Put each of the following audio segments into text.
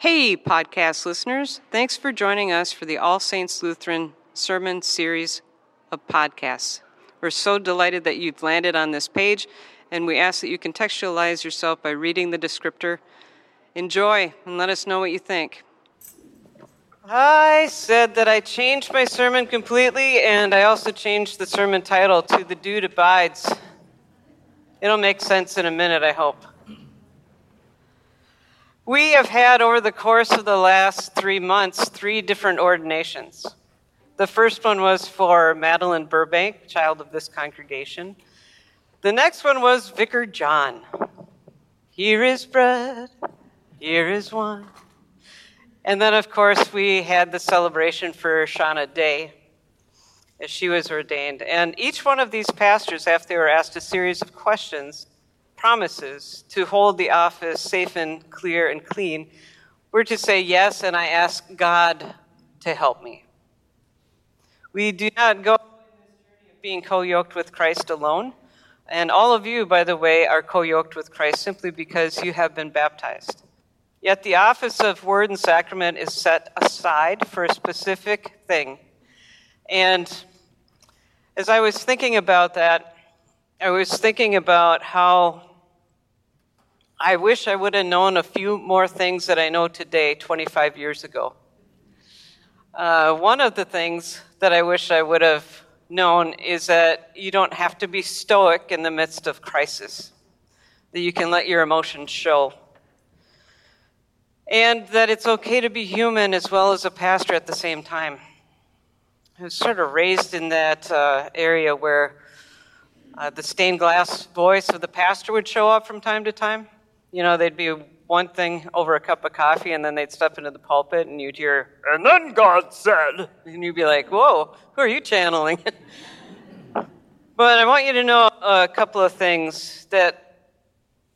Hey, podcast listeners. Thanks for joining us for the All Saints Lutheran Sermon Series of podcasts. We're so delighted that you've landed on this page, and we ask that you contextualize yourself by reading the descriptor. Enjoy and let us know what you think. I said that I changed my sermon completely, and I also changed the sermon title to The Dude Abides. It'll make sense in a minute, I hope. We have had over the course of the last three months three different ordinations. The first one was for Madeline Burbank, child of this congregation. The next one was Vicar John. Here is bread, here is wine. And then, of course, we had the celebration for Shauna Day as she was ordained. And each one of these pastors, after they were asked a series of questions, promises to hold the office safe and clear and clean, were to say yes, and I ask God to help me. We do not go being co yoked with Christ alone. And all of you, by the way, are co yoked with Christ simply because you have been baptized. Yet the office of word and sacrament is set aside for a specific thing. And as I was thinking about that, I was thinking about how I wish I would have known a few more things that I know today 25 years ago. Uh, one of the things that I wish I would have known is that you don't have to be stoic in the midst of crisis, that you can let your emotions show. And that it's okay to be human as well as a pastor at the same time. I was sort of raised in that uh, area where uh, the stained glass voice of the pastor would show up from time to time. You know, they'd be one thing over a cup of coffee, and then they'd step into the pulpit, and you'd hear, and then God said, and you'd be like, whoa, who are you channeling? but I want you to know a couple of things that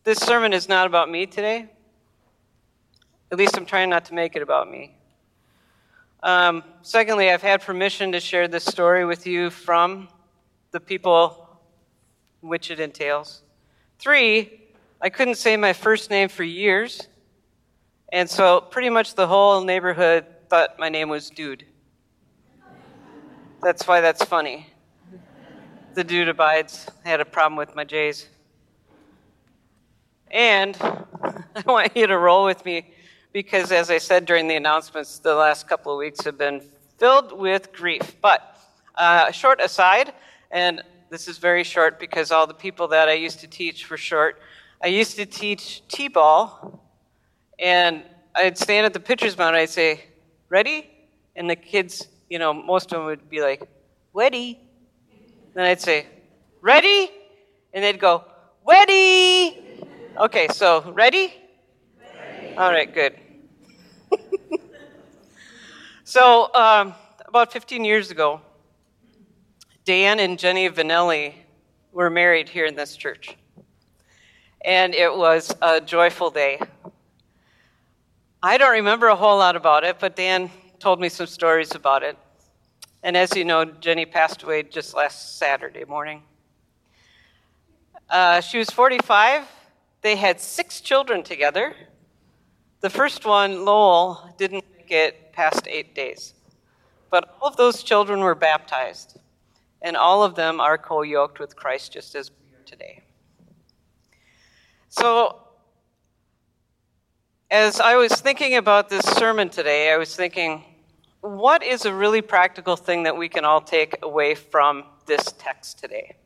this sermon is not about me today. At least I'm trying not to make it about me. Um, secondly, I've had permission to share this story with you from the people which it entails. Three, I couldn't say my first name for years, and so pretty much the whole neighborhood thought my name was Dude. That's why that's funny. The dude abides. I had a problem with my J's. And I want you to roll with me because, as I said during the announcements, the last couple of weeks have been filled with grief. But uh, a short aside, and this is very short because all the people that I used to teach were short. I used to teach T ball, and I'd stand at the pitcher's mound and I'd say, Ready? And the kids, you know, most of them would be like, Ready? Then I'd say, Ready? And they'd go, Ready? Okay, so ready? ready. All right, good. so, um, about 15 years ago, Dan and Jenny Vanelli were married here in this church and it was a joyful day. I don't remember a whole lot about it, but Dan told me some stories about it. And as you know, Jenny passed away just last Saturday morning. Uh, she was 45. They had six children together. The first one, Lowell, didn't make it past eight days. But all of those children were baptized, and all of them are co yoked with Christ just as we are today. So, as I was thinking about this sermon today, I was thinking, what is a really practical thing that we can all take away from this text today?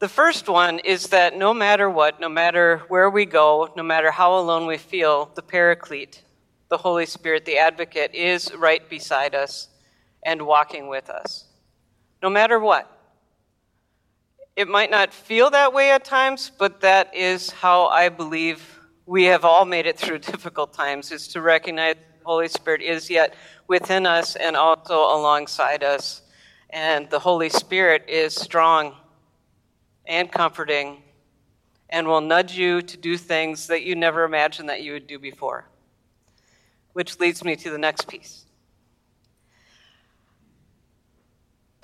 The first one is that no matter what, no matter where we go, no matter how alone we feel, the Paraclete, the Holy Spirit, the Advocate, is right beside us and walking with us. No matter what. It might not feel that way at times, but that is how I believe we have all made it through difficult times, is to recognize the Holy Spirit is yet within us and also alongside us. And the Holy Spirit is strong and comforting and will nudge you to do things that you never imagined that you would do before. Which leads me to the next piece.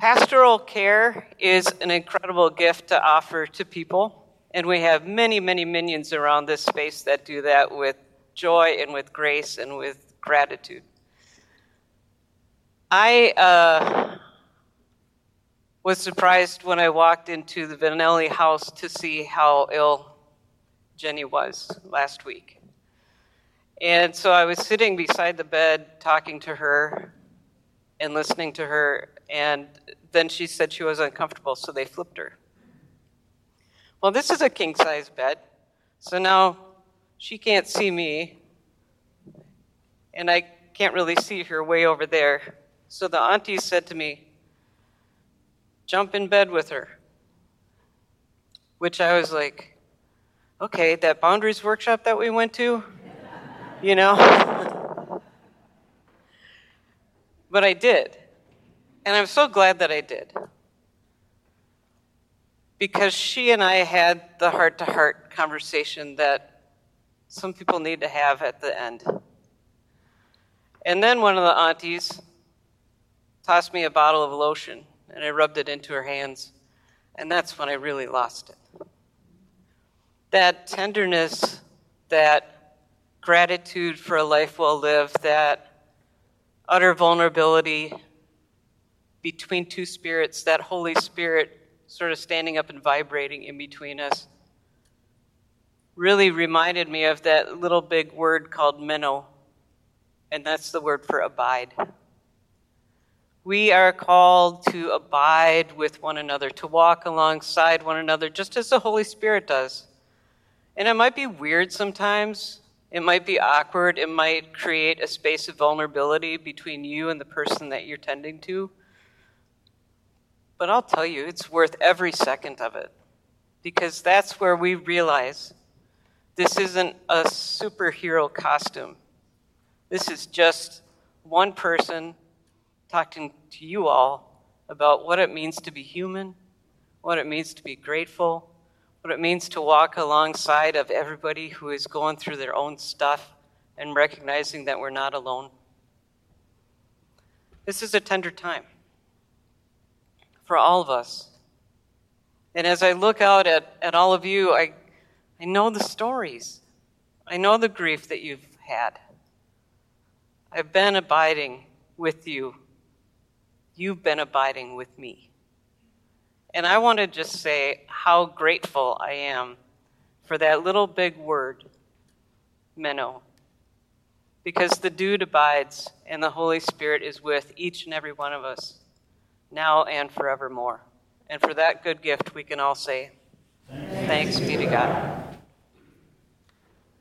Pastoral care is an incredible gift to offer to people, and we have many, many minions around this space that do that with joy and with grace and with gratitude. I uh, was surprised when I walked into the Vanelli house to see how ill Jenny was last week. And so I was sitting beside the bed talking to her and listening to her, and then she said she was uncomfortable, so they flipped her. Well, this is a king size bed, so now she can't see me, and I can't really see her way over there. So the auntie said to me, Jump in bed with her. Which I was like, okay, that boundaries workshop that we went to, you know? but I did. And I'm so glad that I did. Because she and I had the heart to heart conversation that some people need to have at the end. And then one of the aunties tossed me a bottle of lotion, and I rubbed it into her hands. And that's when I really lost it. That tenderness, that gratitude for a life well lived, that utter vulnerability between two spirits, that Holy Spirit sort of standing up and vibrating in between us, really reminded me of that little big word called meno, and that's the word for abide. We are called to abide with one another, to walk alongside one another, just as the Holy Spirit does. And it might be weird sometimes. It might be awkward. It might create a space of vulnerability between you and the person that you're tending to. But I'll tell you, it's worth every second of it. Because that's where we realize this isn't a superhero costume. This is just one person talking to you all about what it means to be human, what it means to be grateful, what it means to walk alongside of everybody who is going through their own stuff and recognizing that we're not alone. This is a tender time for all of us. And as I look out at, at all of you, I, I know the stories. I know the grief that you've had. I've been abiding with you you've been abiding with me. And I want to just say how grateful I am for that little big word, meno. Because the dude abides and the Holy Spirit is with each and every one of us, now and forevermore. And for that good gift, we can all say, Thanks, Thanks be to God.